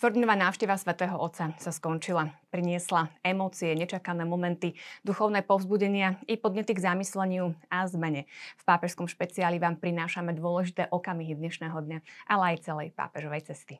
Štvrdňová návšteva svätého Otca sa skončila. Priniesla emócie, nečakané momenty, duchovné povzbudenia i podnety k zamysleniu a zmene. V pápežskom špeciáli vám prinášame dôležité okamihy dnešného dňa, ale aj celej pápežovej cesty.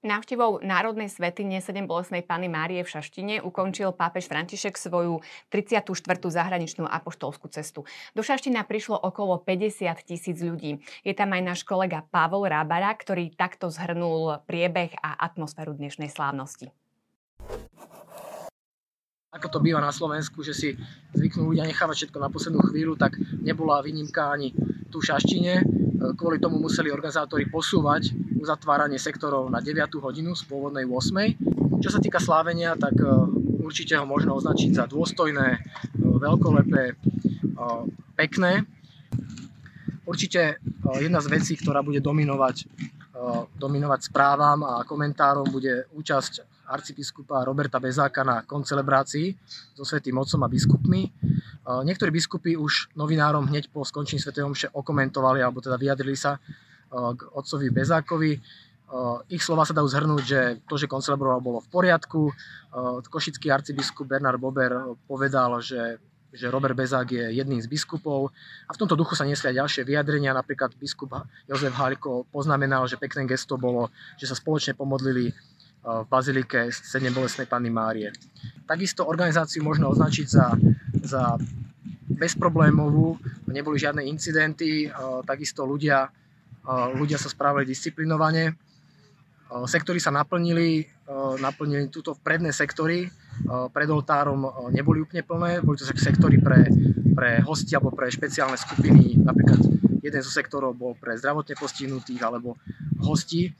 Návštevou Národnej svetine 7 bolesnej Pany Márie v Šaštine ukončil pápež František svoju 34. zahraničnú apoštolskú cestu. Do Šaština prišlo okolo 50 tisíc ľudí. Je tam aj náš kolega Pavol Rábara, ktorý takto zhrnul priebeh a atmosféru dnešnej slávnosti. Ako to býva na Slovensku, že si zvyknú ľudia nechávať všetko na poslednú chvíľu, tak nebola výnimka ani tu Šaštine. Kvôli tomu museli organizátori posúvať uzatváranie sektorov na 9 hodinu z pôvodnej 8. Čo sa týka slávenia, tak e, určite ho možno označiť za dôstojné, e, veľkolepé, e, pekné. Určite jedna z vecí, ktorá bude dominovať, dominovať správam a komentárom, bude účasť arcibiskupa Roberta Bezáka na koncelebrácii so Svetým Otcom a biskupmi. Niektorí biskupy už novinárom hneď po skončení Sv. Omše okomentovali, alebo teda vyjadrili sa k otcovi Bezákovi. Ich slova sa dajú zhrnúť, že to, že koncelebroval, bolo v poriadku. Košický arcibiskup Bernard Bober povedal, že že Robert Bezák je jedným z biskupov a v tomto duchu sa nesli aj ďalšie vyjadrenia. Napríklad biskup Jozef Halko poznamenal, že pekné gesto bolo, že sa spoločne pomodlili v bazilike Sedne bolesnej Panny Márie. Takisto organizáciu možno označiť za, za bezproblémovú, neboli žiadne incidenty, takisto ľudia ľudia sa správali disciplinovane, sektory sa naplnili, naplnili túto predné sektory, pred oltárom neboli úplne plné, boli to sektory pre, pre hosti alebo pre špeciálne skupiny, napríklad jeden zo sektorov bol pre zdravotne postihnutých alebo hostí.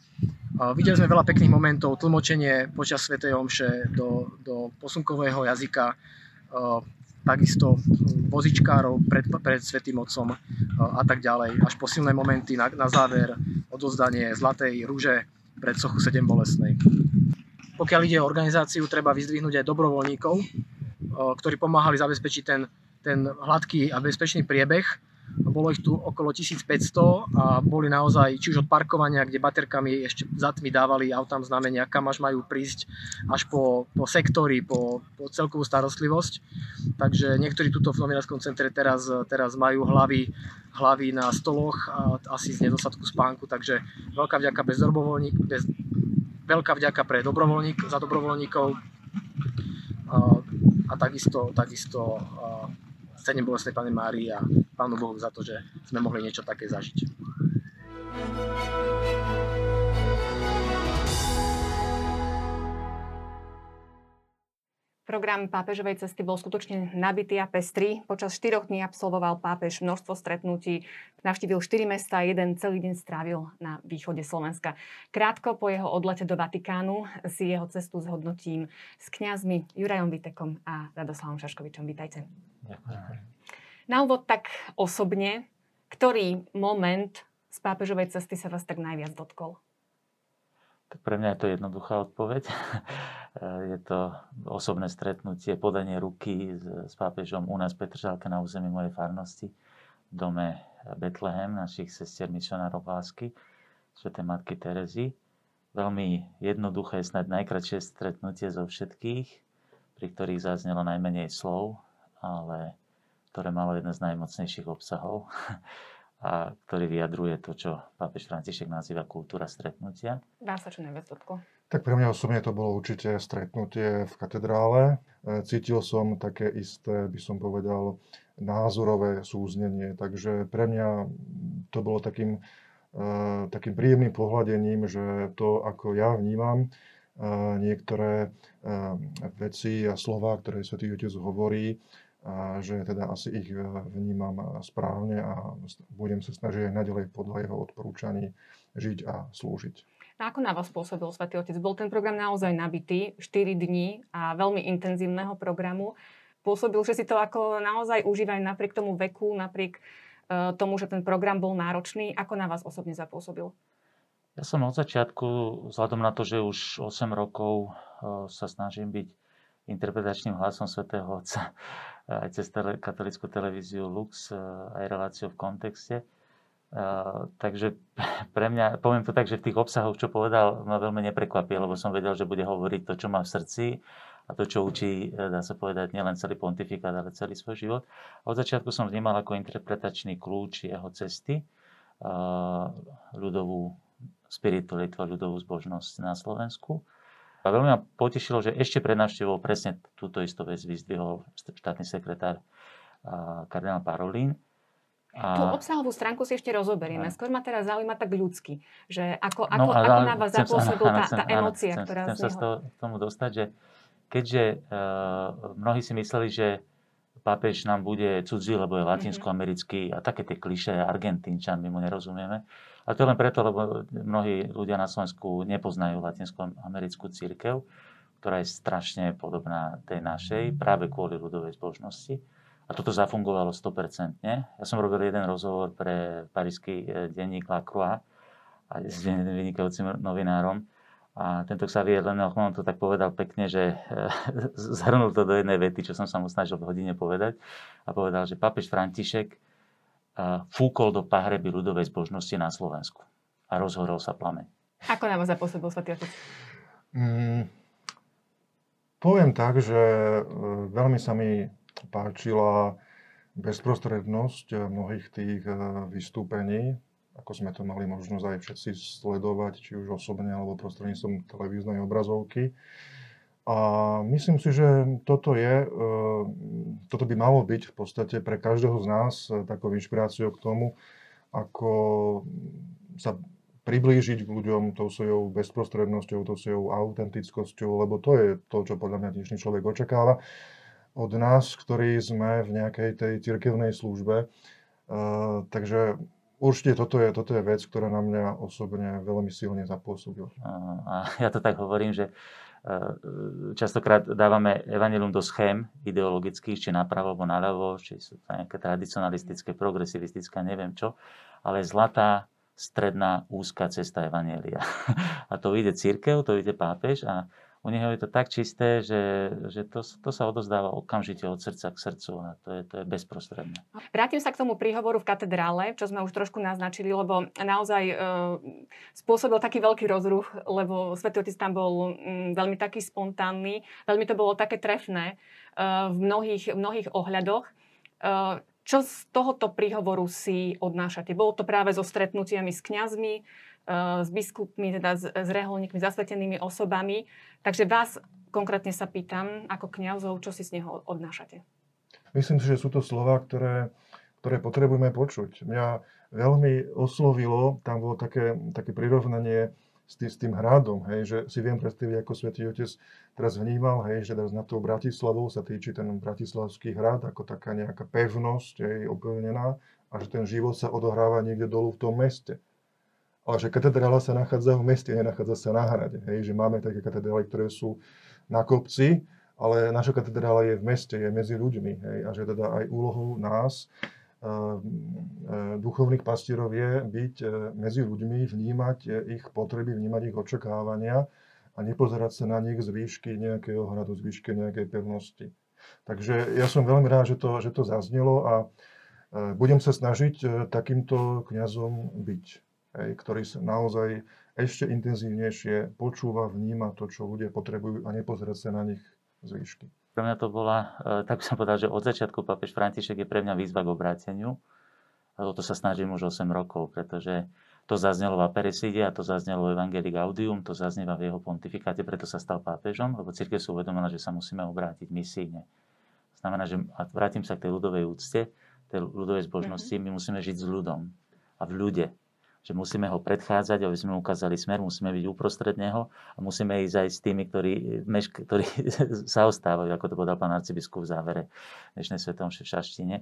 Videli sme veľa pekných momentov, tlmočenie počas Sv. Omše do, do posunkového jazyka, takisto vozičkárov pred, pred Svetým Otcom a tak ďalej, až po silné momenty na, na záver odozdanie Zlatej rúže pred sochu 7 bolesnej. Pokiaľ ide o organizáciu, treba vyzdvihnúť aj dobrovoľníkov, ktorí pomáhali zabezpečiť ten, ten hladký a bezpečný priebeh bolo ich tu okolo 1500 a boli naozaj, či už od parkovania, kde baterkami ešte za tmy dávali autám znamenia, kam až majú prísť, až po, po sektory, po, po celkovú starostlivosť. Takže niektorí tuto v novinárskom centre teraz, teraz majú hlavy, hlavy na stoloch a asi z nedostatku spánku, takže veľká vďaka bez dobrovoľník, bez, veľká vďaka pre dobrovoľník, za dobrovoľníkov a, a takisto, takisto cením bolestnej Pane Márii a Pánu Bohu za to, že sme mohli niečo také zažiť. Program pápežovej cesty bol skutočne nabitý a pestrý. Počas 4 dní absolvoval pápež množstvo stretnutí, navštívil 4 mesta a jeden celý deň strávil na východe Slovenska. Krátko po jeho odlete do Vatikánu si jeho cestu zhodnotím s kňazmi Jurajom Vitekom a Radoslavom Šaškovičom. Vítajte. Ďakujem. Na úvod tak osobne, ktorý moment z pápežovej cesty sa vás tak najviac dotkol? Tak pre mňa je to jednoduchá odpoveď. je to osobné stretnutie, podanie ruky s, pápežom u nás Petržálke na území mojej farnosti v dome Betlehem, našich sestier misionárov lásky, Sv. Matky Terezy. Veľmi jednoduché, snad najkračšie stretnutie zo všetkých, pri ktorých zaznelo najmenej slov, ale ktoré malo jeden z najmocnejších obsahov a ktorý vyjadruje to, čo pápež František nazýva kultúra stretnutia. Dá sa čo najviac? Tak pre mňa osobne to bolo určite stretnutie v katedrále. E, cítil som také isté, by som povedal, názorové súznenie. Takže pre mňa to bolo takým, e, takým príjemným pohľadením, že to, ako ja vnímam, e, niektoré veci a slova, ktoré Svetý Otec hovorí, a že teda asi ich e, vnímam správne a budem sa snažiť aj naďalej podľa jeho odporúčaní žiť a slúžiť. A ako na vás pôsobil Svetý Otec? Bol ten program naozaj nabitý, 4 dní a veľmi intenzívneho programu. Pôsobil, že si to ako naozaj užíva aj napriek tomu veku, napriek uh, tomu, že ten program bol náročný. Ako na vás osobne zapôsobil? Ja som od začiatku, vzhľadom na to, že už 8 rokov sa snažím byť interpretačným hlasom svätého Otca aj cez tele, katolickú televíziu Lux, aj reláciu v kontexte. Uh, takže pre mňa, poviem to tak, že v tých obsahoch, čo povedal, ma veľmi neprekvapil, lebo som vedel, že bude hovoriť to, čo má v srdci a to, čo učí, dá sa povedať, nielen celý pontifikát, ale celý svoj život. Od začiatku som vnímal ako interpretačný kľúč jeho cesty, ľudovú spiritualitu a ľudovú zbožnosť na Slovensku. A veľmi ma potešilo, že ešte pred návštevou presne túto istú vec vyzdvihol štátny sekretár kardinál Parolín. A... Tú obsahovú stránku si ešte rozoberieme. Skôr ma teraz zaujíma tak ľudsky, že ako, ako, no, ako na vás zapôsobila tá, tá emócia, chcem, ktorá chcem z neho... sa k tomu dostať, že keďže uh, mnohí si mysleli, že pápež nám bude cudzí, lebo je mhm. latinskoamerický a také tie kliše Argentínčan, my mu nerozumieme, a to len preto, lebo mnohí ľudia na Slovensku nepoznajú latinsko-americkú církev, ktorá je strašne podobná tej našej, práve kvôli ľudovej zbožnosti. A toto zafungovalo 100%. Ja som robil jeden rozhovor pre parísky e, denník La Croix a s vynikajúcim novinárom. A tento Xavier Lennochon to tak povedal pekne, že e, zhrnul to do jednej vety, čo som sa mu snažil v hodine povedať. A povedal, že papež František fúkol do pahreby ľudovej zbožnosti na Slovensku. A rozhorol sa plameň. Ako nám zapôsobil Svatý Otec? Mm, poviem tak, že e, veľmi sa mi páčila bezprostrednosť mnohých tých e, vystúpení, ako sme to mali možnosť aj všetci sledovať, či už osobne alebo prostredníctvom televíznej obrazovky. A myslím si, že toto je, e, toto by malo byť v podstate pre každého z nás e, takou inšpiráciou k tomu, ako sa priblížiť k ľuďom tou svojou bezprostrednosťou, tou svojou autentickosťou, lebo to je to, čo podľa mňa dnešný človek očakáva od nás, ktorí sme v nejakej tej cirkevnej službe. Uh, takže určite toto je, toto je vec, ktorá na mňa osobne veľmi silne zapôsobila. Ja to tak hovorím, že častokrát dávame evanilium do schém ideologických, či napravo alebo naľavo, či sú to nejaké tradicionalistické, progresivistické, neviem čo, ale zlatá, stredná, úzka cesta evanielia. A to ide církev, to ide pápež a u neho je to tak čisté, že, že to, to sa odozdáva okamžite od srdca k srdcu a to je, to je bezprostredné. Vrátim sa k tomu príhovoru v katedrále, čo sme už trošku naznačili, lebo naozaj e, spôsobil taký veľký rozruch, lebo Svetý Otec tam bol mm, veľmi taký spontánny, veľmi to bolo také trefné e, v, mnohých, mnohých ohľadoch. E, čo z tohoto príhovoru si odnášate? Bolo to práve so stretnutiami s kňazmi, s biskupmi, teda s, s reholníkmi, zasvetenými osobami. Takže vás konkrétne sa pýtam, ako kňazov, čo si z neho odnášate? Myslím si, že sú to slova, ktoré, ktoré potrebujeme počuť. Mňa veľmi oslovilo, tam bolo také, také prirovnanie s tým, s tým hradom, hej, že si viem predstaviť, ako Svetý Otec teraz vnímal, hej, že teraz na tou Bratislavou sa týči ten Bratislavský hrad ako taká nejaká pevnosť, hej, opevnená a že ten život sa odohráva niekde dolu v tom meste ale že katedrála sa nachádza v meste, nenachádza sa na hrade. Hej, že máme také katedrály, ktoré sú na kopci, ale naša katedrála je v meste, je medzi ľuďmi. Hej, a že teda aj úlohou nás, uh, duchovných pastierov je byť uh, medzi ľuďmi, vnímať ich potreby, vnímať ich očakávania a nepozerať sa na nich z výšky nejakého hradu, z výšky nejakej pevnosti. Takže ja som veľmi rád, že to, že to zaznelo a budem sa snažiť takýmto kňazom byť hej, ktorý naozaj ešte intenzívnejšie počúva, vníma to, čo ľudia potrebujú a nepozerať sa na nich z výšky. Pre mňa to bola, e, tak by som povedal, že od začiatku papež František je pre mňa výzva k obráteniu. A toto sa snažím už 8 rokov, pretože to zaznelo v Apereside a to zaznelo v Evangelii Gaudium, to zaznieva v jeho pontifikáte, preto sa stal pápežom, lebo církev sú uvedomila, že sa musíme obrátiť misíne. Znamená, že a vrátim sa k tej ľudovej úcte, tej ľudovej zbožnosti, mm-hmm. my musíme žiť s ľudom a v ľude že musíme ho predchádzať, aby sme ukázali smer, musíme byť uprostred neho a musíme ísť aj s tými, ktorí, ktorí zaostávajú, ako to povedal pán arcibiskup v závere dnešnej svetom v Šaštine.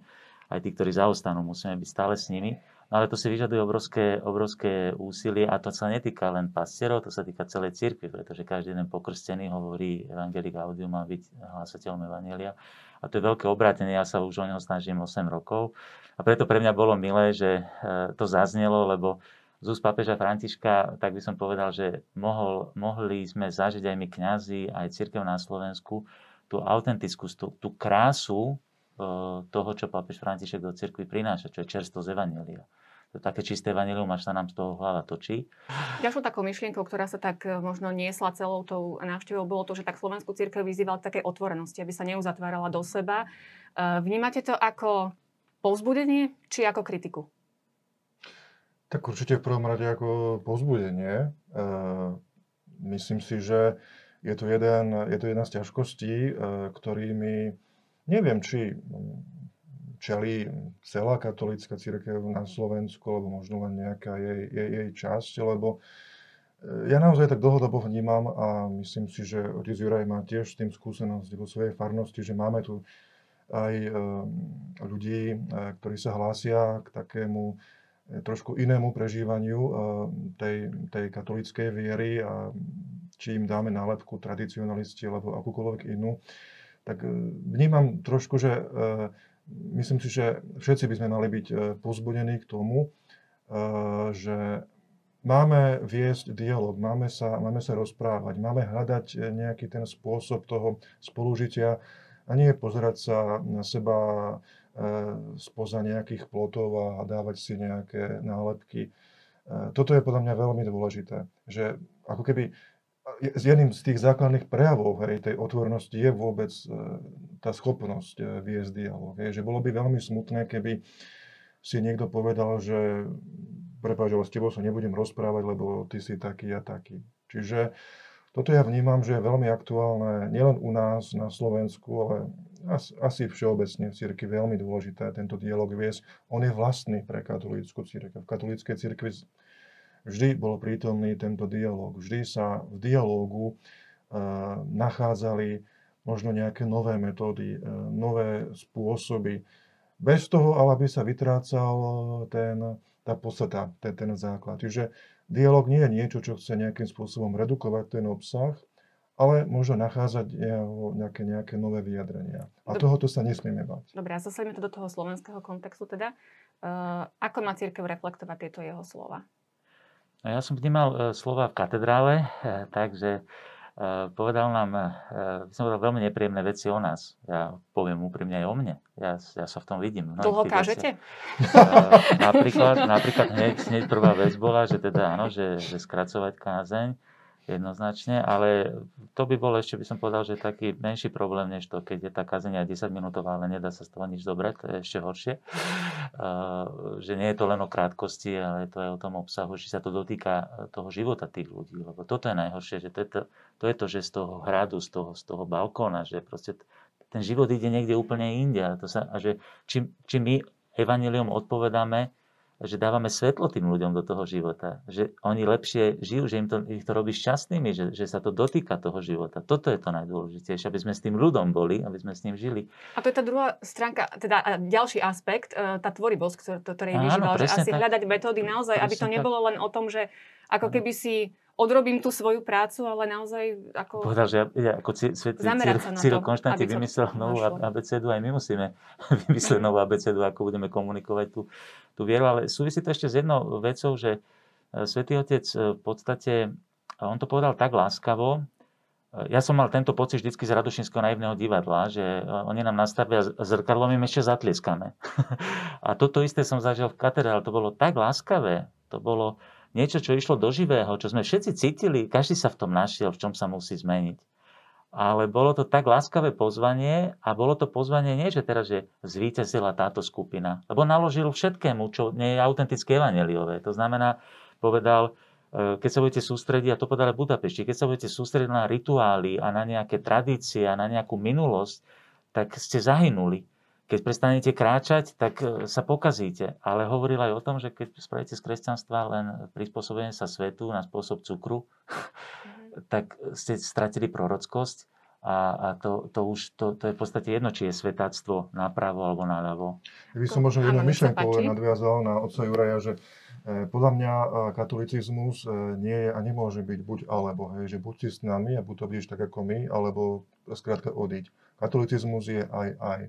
Aj tí, ktorí zaostanú, musíme byť stále s nimi. No ale to si vyžaduje obrovské, obrovské úsilie a to sa netýka len pastierov, to sa týka celej cirkvi, pretože každý jeden pokrstený hovorí Evangelik Audium má byť hlásateľom Evangelia. A to je veľké obrátenie, ja sa už o neho snažím 8 rokov. A preto pre mňa bolo milé, že e, to zaznelo, lebo z úst papeža Františka, tak by som povedal, že mohol, mohli sme zažiť aj my kňazi, aj církev na Slovensku, tú autentickú, tú, tú krásu toho, čo pápež František do cirkvi prináša, čo je čerstvo z Evangelia také čisté vanilium, až sa nám z toho hlava točí. Ďalšou takou myšlienkou, ktorá sa tak e, možno niesla celou tou návštevou, bolo to, že tak Slovenskú církev vyzýval k takej otvorenosti, aby sa neuzatvárala do seba. E, vnímate to ako povzbudenie, či ako kritiku? Tak určite v prvom rade ako povzbudenie. E, myslím si, že je to, jeden, je to jedna z ťažkostí, ktorými neviem, či čelí celá katolická církev na Slovensku, alebo možno len nejaká jej, jej, jej časť, lebo e, ja naozaj tak dlhodobo vnímam a myslím si, že otec Juraj má tiež s tým skúsenosť vo svojej farnosti, že máme tu aj e, ľudí, e, ktorí sa hlásia k takému trošku inému prežívaniu tej, tej katolíckej viery a či im dáme nálepku tradicionalisti alebo akúkoľvek inú, tak vnímam trošku, že myslím si, že všetci by sme mali byť e, pozbudení k tomu, že máme viesť dialog, máme sa, máme sa rozprávať, máme hľadať nejaký ten spôsob toho spolužitia a nie pozerať sa na seba spoza nejakých plotov a dávať si nejaké nálepky. Toto je podľa mňa veľmi dôležité, že ako keby jedným z tých základných prejavov hej, tej otvornosti je vôbec e, tá schopnosť e, viesť dialog. Hej, že bolo by veľmi smutné, keby si niekto povedal, že prepáč, s tebou sa nebudem rozprávať, lebo ty si taký a taký. Čiže toto ja vnímam, že je veľmi aktuálne nielen u nás na Slovensku, ale asi všeobecne v cirkvi veľmi dôležité tento dialog viesť. On je vlastný pre katolícku církev. V katolíckej cirkvi vždy bol prítomný tento dialog. Vždy sa v dialógu uh, nachádzali možno nejaké nové metódy, uh, nové spôsoby. Bez toho, ale aby sa vytrácal ten, tá podstata, ten, ten základ. Čiže dialog nie je niečo, čo chce nejakým spôsobom redukovať ten obsah, ale možno nachádzať nejaké, nejaké nové vyjadrenia. A Dobre. tohoto sa nesmieme bať. Dobre, a zasadíme to do toho slovenského kontextu teda. Uh, ako má církev reflektovať tieto jeho slova? No ja som vnímal e, slova v katedrále, e, takže e, povedal nám, by som povedal, veľmi nepríjemné veci o nás. Ja poviem úprimne aj o mne. Ja, ja sa v tom vidím. Dlho kážete? napríklad, napríklad hneď, hneď prvá vec bola, že teda áno, že, že skracovať kázeň jednoznačne, ale to by bol ešte, by som povedal, že taký menší problém, než to, keď je tá kazenia 10 minútová, ale nedá sa z toho nič dobrať, to je ešte horšie. Uh, že nie je to len o krátkosti, ale to je o tom obsahu, že sa to dotýka toho života tých ľudí, lebo toto je najhoršie, že to je to, to, je to že z toho hradu, z toho, z toho balkóna, že proste ten život ide niekde úplne inde a, to sa, a že či, či my evanilium odpovedáme že dávame svetlo tým ľuďom do toho života, že oni lepšie žijú, že im to, ich to robí šťastnými, že, že sa to dotýka toho života. Toto je to najdôležitejšie, aby sme s tým ľudom boli, aby sme s ním žili. A to je tá druhá stránka, teda ďalší aspekt, e, tá tvorivosť, ktorej vyžíval, že asi tak, hľadať metódy naozaj, aby to nebolo len o tom, že ako keby si odrobím tú svoju prácu, ale naozaj ako... Povedal, že ja, ako svetý Cyril Konštantín vymyslel novú abecedu, aj my musíme vymyslieť novú abecedu, ako budeme komunikovať tú, tú vieru, ale súvisí to ešte s jednou vecou, že e, svätý Otec e, v podstate, on to povedal tak láskavo, e, ja som mal tento pocit vždy z Radošinského naivného divadla, že oni nám nastavia zrkadlo, my ešte zatlieskame. A toto isté som zažil v katedrále, to bolo tak láskavé, to bolo, niečo, čo išlo do živého, čo sme všetci cítili, každý sa v tom našiel, v čom sa musí zmeniť. Ale bolo to tak láskavé pozvanie a bolo to pozvanie nie, že teraz že zvíťazila táto skupina, lebo naložil všetkému, čo nie je autentické evaneliové. To znamená, povedal, e, keď sa budete sústrediť, a to povedal Budapešti, keď sa budete sústrediť na rituály a na nejaké tradície a na nejakú minulosť, tak ste zahynuli keď prestanete kráčať, tak e, sa pokazíte. Ale hovoril aj o tom, že keď spravíte z kresťanstva len prispôsobenie sa svetu na spôsob cukru, mm-hmm. tak ste stratili prorockosť a, a to, to už to, to je v podstate jedno, či je svetáctvo napravo alebo naľavo. Ja by som možno jednu myšlenku nadviazal na otca Juraja, že e, podľa mňa e, katolicizmus nie je a nemôže byť buď alebo, hej, že buď si s nami a buď to budeš tak ako my, alebo skrátka odiť. Katolicizmus je aj aj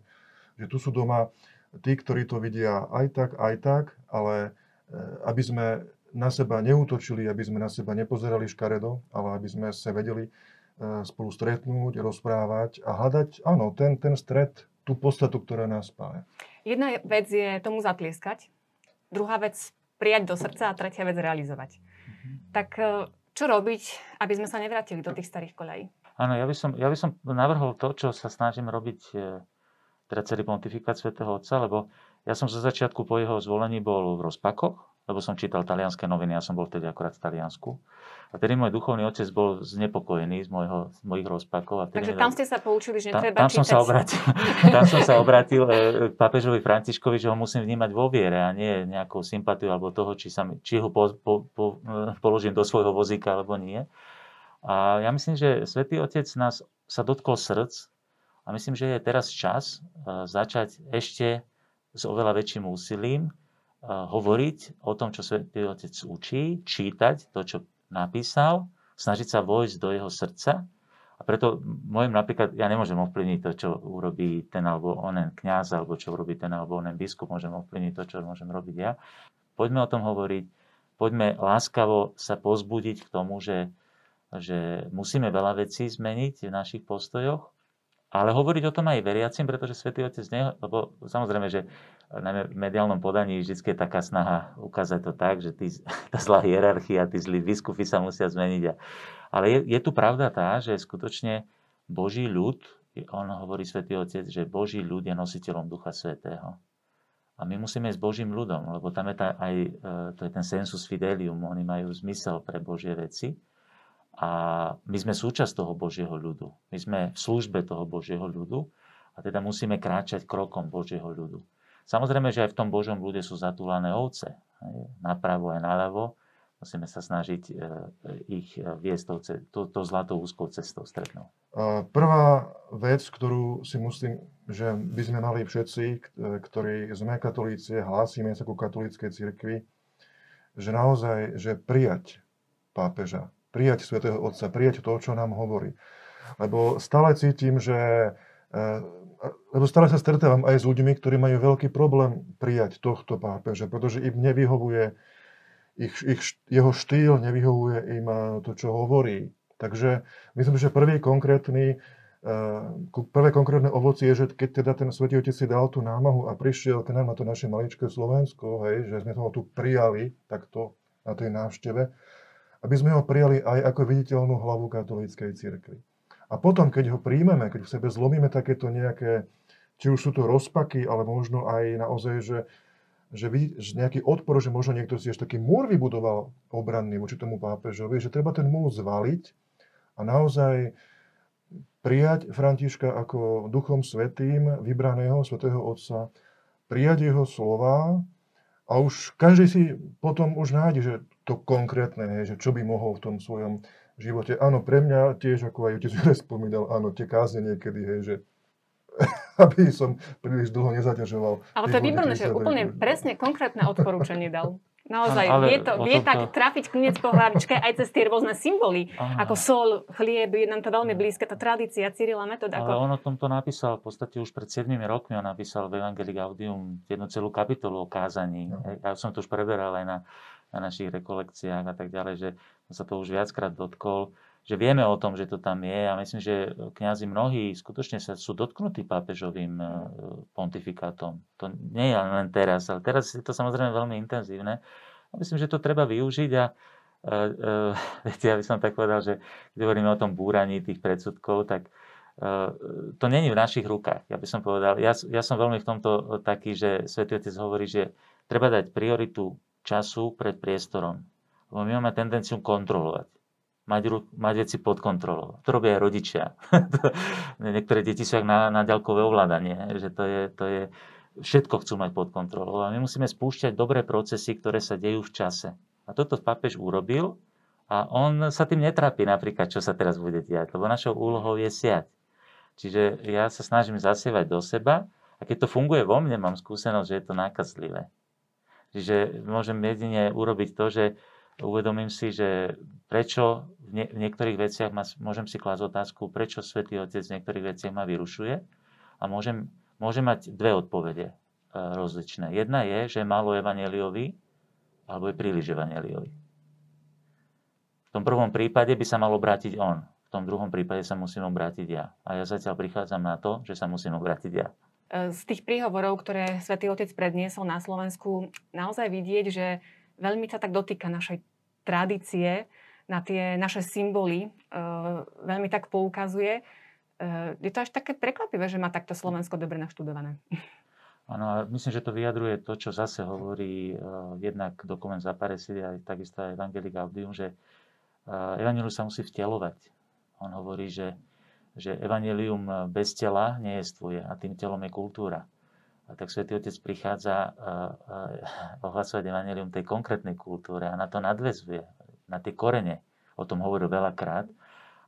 že tu sú doma tí, ktorí to vidia aj tak, aj tak, ale e, aby sme na seba neútočili, aby sme na seba nepozerali škaredo, ale aby sme sa vedeli spolu stretnúť, rozprávať a hľadať, áno, ten, ten stret, tú podstatu, ktorá nás spája. Jedna vec je tomu zatlieskať, druhá vec prijať do srdca a tretia vec realizovať. Mm-hmm. Tak e, čo robiť, aby sme sa nevrátili do tých starých koľají? Áno, ja by, som, ja by som navrhol to, čo sa snažím robiť e, teda celý pontifikát svätého Otca, lebo ja som zo začiatku po jeho zvolení bol v rozpakoch, lebo som čítal talianské noviny, ja som bol vtedy akorát v Taliansku. A tedy môj duchovný otec bol znepokojený z, môjho, z mojich rozpakov. A Takže tam ste sa poučili, že netreba tam, tam čítať. Som sa obratil, tam som sa obratil e, k papežovi Františkovi, že ho musím vnímať vo viere a nie nejakou sympatiu alebo toho, či, sa, či ho po, po, po, e, položím do svojho vozíka alebo nie. A ja myslím, že Svetý Otec nás sa dotkol srdc a myslím, že je teraz čas e, začať ešte s oveľa väčším úsilím hovoriť o tom, čo Svetý Otec učí, čítať to, čo napísal, snažiť sa vojsť do jeho srdca. A preto môjim napríklad, ja nemôžem ovplyvniť to, čo urobí ten alebo onen kňaz, alebo čo urobí ten alebo onen biskup, môžem ovplyvniť to, čo môžem robiť ja. Poďme o tom hovoriť, poďme láskavo sa pozbudiť k tomu, že, že musíme veľa vecí zmeniť v našich postojoch, ale hovoriť o tom aj veriacim, pretože Svetý Otec, ne, lebo samozrejme, že najmä v mediálnom podaní vždy je taká snaha ukázať to tak, že tí, tá zlá hierarchia, tí zlí biskupy sa musia zmeniť. Ale je, je tu pravda tá, že skutočne Boží ľud, on hovorí Svetý Otec, že Boží ľud je nositeľom Ducha Svetého. A my musíme ísť s Božím ľudom, lebo tam je tá, aj, e, to je ten sensus fidelium, oni majú zmysel pre Božie veci. A my sme súčasť toho Božieho ľudu. My sme v službe toho Božieho ľudu a teda musíme kráčať krokom Božieho ľudu. Samozrejme, že aj v tom Božom ľude sú zatúlané ovce. Napravo aj naľavo. Musíme sa snažiť e, ich e, viesť tou, to, to zlatou úzkou cestou stretnúť. Prvá vec, ktorú si myslím, že by sme mali všetci, e, ktorí sme katolíci, hlásime sa ku katolíckej cirkvi, že naozaj, že prijať pápeža, prijať svätého Otca, prijať to, čo nám hovorí. Lebo stále cítim, že lebo stále sa stretávam aj s ľuďmi, ktorí majú veľký problém prijať tohto pápeža, pretože im nevyhovuje ich, ich, jeho štýl, nevyhovuje im eh, to, čo hovorí. Takže myslím, že prvý konkrétny, eh, prvé konkrétne ovocie je, že keď teda ten Svetý Otec si dal tú námahu a prišiel k nám na to naše maličké Slovensko, hej, že sme ho tu prijali takto na tej návšteve, aby sme ho prijali aj ako viditeľnú hlavu katolíckej cirkvi. A potom, keď ho príjmeme, keď v sebe zlomíme takéto nejaké, či už sú to rozpaky, ale možno aj naozaj, že, že, vy, že nejaký odpor, že možno niekto si ešte taký múr vybudoval obranný voči tomu pápežovi, že treba ten múr zvaliť a naozaj prijať Františka ako duchom svetým, vybraného svetého Otca, prijať jeho slova a už každý si potom už nájde, že to konkrétne, že čo by mohol v tom svojom živote. Áno, pre mňa tiež, ako aj otec spomínal, áno, tie kázne niekedy, hej, že aby som príliš dlho nezaťažoval. Ale to je výborné, že úplne presne konkrétne odporúčanie dal. Naozaj, ale vie, to, vie tomto... tak trafiť kniec po hlavičke aj cez tie rôzne symboly, Aha. ako sol, chlieb, je nám to veľmi blízke, tá tradícia, Cyrila metóda. Ale ako... on o tomto napísal v podstate už pred 7 rokmi, on napísal v Evangelii Gaudium jednu celú kapitolu o kázaní. No. Ja som to už preberal aj na, na našich rekolekciách a tak ďalej, že sa to už viackrát dotkol, že vieme o tom, že to tam je a myslím, že kňazi mnohí skutočne sa sú dotknutí pápežovým e, pontifikátom. To nie je len teraz, ale teraz je to samozrejme veľmi intenzívne. A myslím, že to treba využiť a uh, viete, ja by som tak povedal, že keď hovoríme o tom búraní tých predsudkov, tak to není v našich rukách. Ja by som povedal, ja, ja som veľmi v tomto taký, že Svetý Otec hovorí, že treba dať prioritu času pred priestorom. Lebo my máme tendenciu kontrolovať. Mať, mať veci pod kontrolou. To robia aj rodičia. Niektoré deti sú na, na ďalkové ovládanie. Že to je, to je, všetko chcú mať pod kontrolou. A my musíme spúšťať dobré procesy, ktoré sa dejú v čase. A toto pápež urobil a on sa tým netrápi napríklad, čo sa teraz bude diať, lebo našou úlohou je siať. Čiže ja sa snažím zasievať do seba a keď to funguje vo mne, mám skúsenosť, že je to nákazlivé. Čiže môžem jedine urobiť to, že uvedomím si, že prečo v, nie, v niektorých veciach ma, môžem si klásť otázku, prečo Svetý Otec v niektorých veciach ma vyrušuje a môžem, môžem mať dve odpovede e, rozličné. Jedna je, že je málo evaneliovi, alebo je príliš evaneliovi. V tom prvom prípade by sa mal obrátiť on. V tom druhom prípade sa musím obrátiť ja. A ja zatiaľ prichádzam na to, že sa musím obrátiť ja. E, z tých príhovorov, ktoré svätý Otec predniesol na Slovensku, naozaj vidieť, že veľmi sa tak dotýka našej tradície, na tie naše symboly, e, veľmi tak poukazuje. E, je to až také prekvapivé, že má takto Slovensko dobre naštudované. Áno, myslím, že to vyjadruje to, čo zase hovorí uh, jednak dokument Zaparesidy a takisto aj Evangelii Gaudium, že uh, Evangelium sa musí vtelovať. On hovorí, že že evanelium bez tela nejestvuje a tým telom je kultúra. Tak Svetý Otec prichádza ohlasovať evanelium tej konkrétnej kultúre a na to nadvezuje, na tie korene. O tom hovoril veľakrát.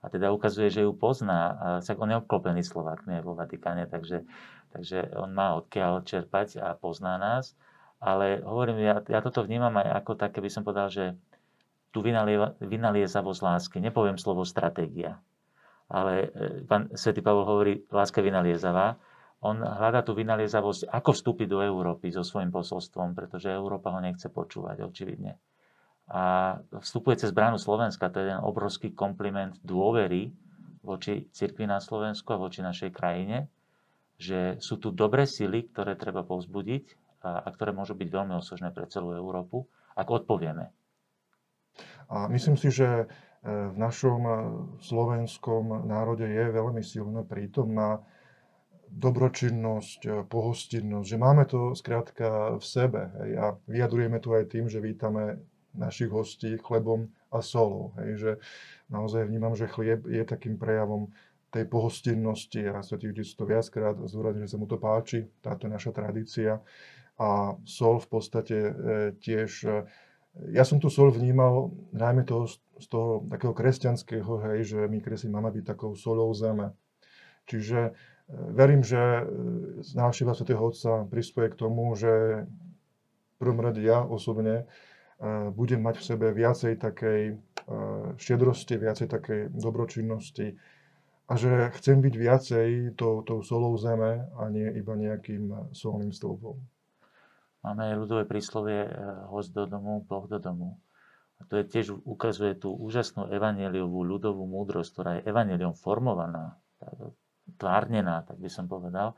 A teda ukazuje, že ju pozná. Však on je obklopený Slovákmi vo Vatikáne, takže, takže on má odkiaľ čerpať a pozná nás. Ale hovorím, ja, ja toto vnímam aj ako také, by som povedal, že tu vynaliezavosť lásky. Nepoviem slovo stratégia ale e, pán Svetý Pavol hovorí, láska vynaliezavá. On hľadá tú vynaliezavosť, ako vstúpiť do Európy so svojím posolstvom, pretože Európa ho nechce počúvať, očividne. A vstupuje cez bránu Slovenska, to je jeden obrovský kompliment dôvery voči cirkvi na Slovensku a voči našej krajine, že sú tu dobré sily, ktoré treba povzbudiť a, ktoré môžu byť veľmi osožné pre celú Európu, ak odpovieme. A myslím si, že v našom eh, slovenskom národe je veľmi silná prítomná dobročinnosť, eh, pohostinnosť, že máme to skrátka v sebe. Hej, a vyjadrujeme to aj tým, že vítame našich hostí chlebom a solou. Hej, že naozaj vnímam, že chlieb je takým prejavom tej pohostinnosti a Svetý Otec to viackrát zdôrazňuje, že sa mu to páči, táto naša tradícia. A sol v podstate eh, tiež ja som tu sol vnímal najmä toho, z toho takého kresťanského, hej, že my kresli máme byť takou solou zeme. Čiže verím, že e, návšteva svätého Otca prispieje k tomu, že v prvom rade ja osobne e, budem mať v sebe viacej takej štedrosti, viacej takej dobročinnosti a že chcem byť viacej tou, tou solou zeme a nie iba nejakým solným stĺpom. Máme aj ľudové príslovie host do domu, Boh do domu. A to je tiež ukazuje tú úžasnú evaneliovú ľudovú múdrosť, ktorá je evaneliom formovaná, tvárnená, tak by som povedal.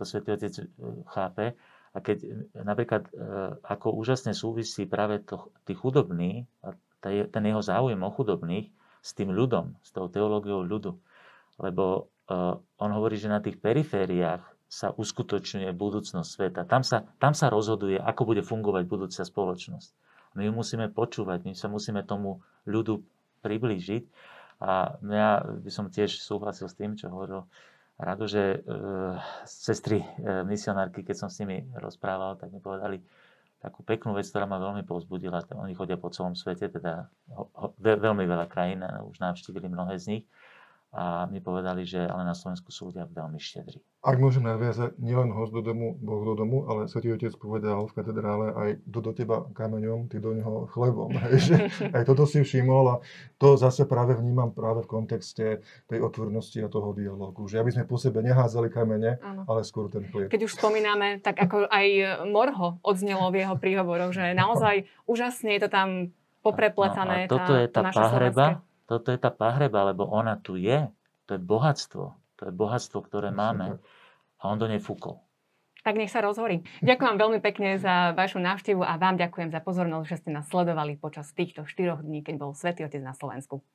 To Svetý Otec eh, chápe. A keď eh, napríklad ako úžasne súvisí práve to, tí chudobní ten jeho záujem o chudobných s tým ľudom, s tou teológiou ľudu. Lebo on hovorí, že na tých perifériách sa uskutočňuje budúcnosť sveta. Tam sa, tam sa rozhoduje, ako bude fungovať budúca spoločnosť. My ju musíme počúvať, my sa musíme tomu ľudu priblížiť. A ja by som tiež súhlasil s tým, čo hovoril Rado, že e, sestry e, misionárky, keď som s nimi rozprával, tak mi povedali takú peknú vec, ktorá ma veľmi povzbudila. Oni chodia po celom svete, teda ho, ho, veľmi veľa krajín, už navštívili mnohé z nich a mi povedali, že ale na Slovensku sú ľudia veľmi štedrí. Ak môžem naviazať, nielen host do domu, Boh do domu, ale Svetý Otec povedal v katedrále aj do, do teba kameňom, ty do neho chlebom. že aj toto si všimol a to zase práve vnímam práve v kontexte tej otvornosti a toho dialogu. Že aby sme po sebe neházali kamene, ano. ale skôr ten chlieb. Keď už spomíname, tak ako aj Morho odznelo v jeho príhovoroch, že naozaj úžasne je to tam poprepletané. No, a toto tá, je tá pahreba, toto je tá pahreba, lebo ona tu je. To je bohatstvo. To je bohatstvo, ktoré máme. A on do nej fúkol. Tak nech sa rozhorí. Ďakujem veľmi pekne za vašu návštevu a vám ďakujem za pozornosť, že ste nás sledovali počas týchto štyroch dní, keď bol Svetý Otec na Slovensku.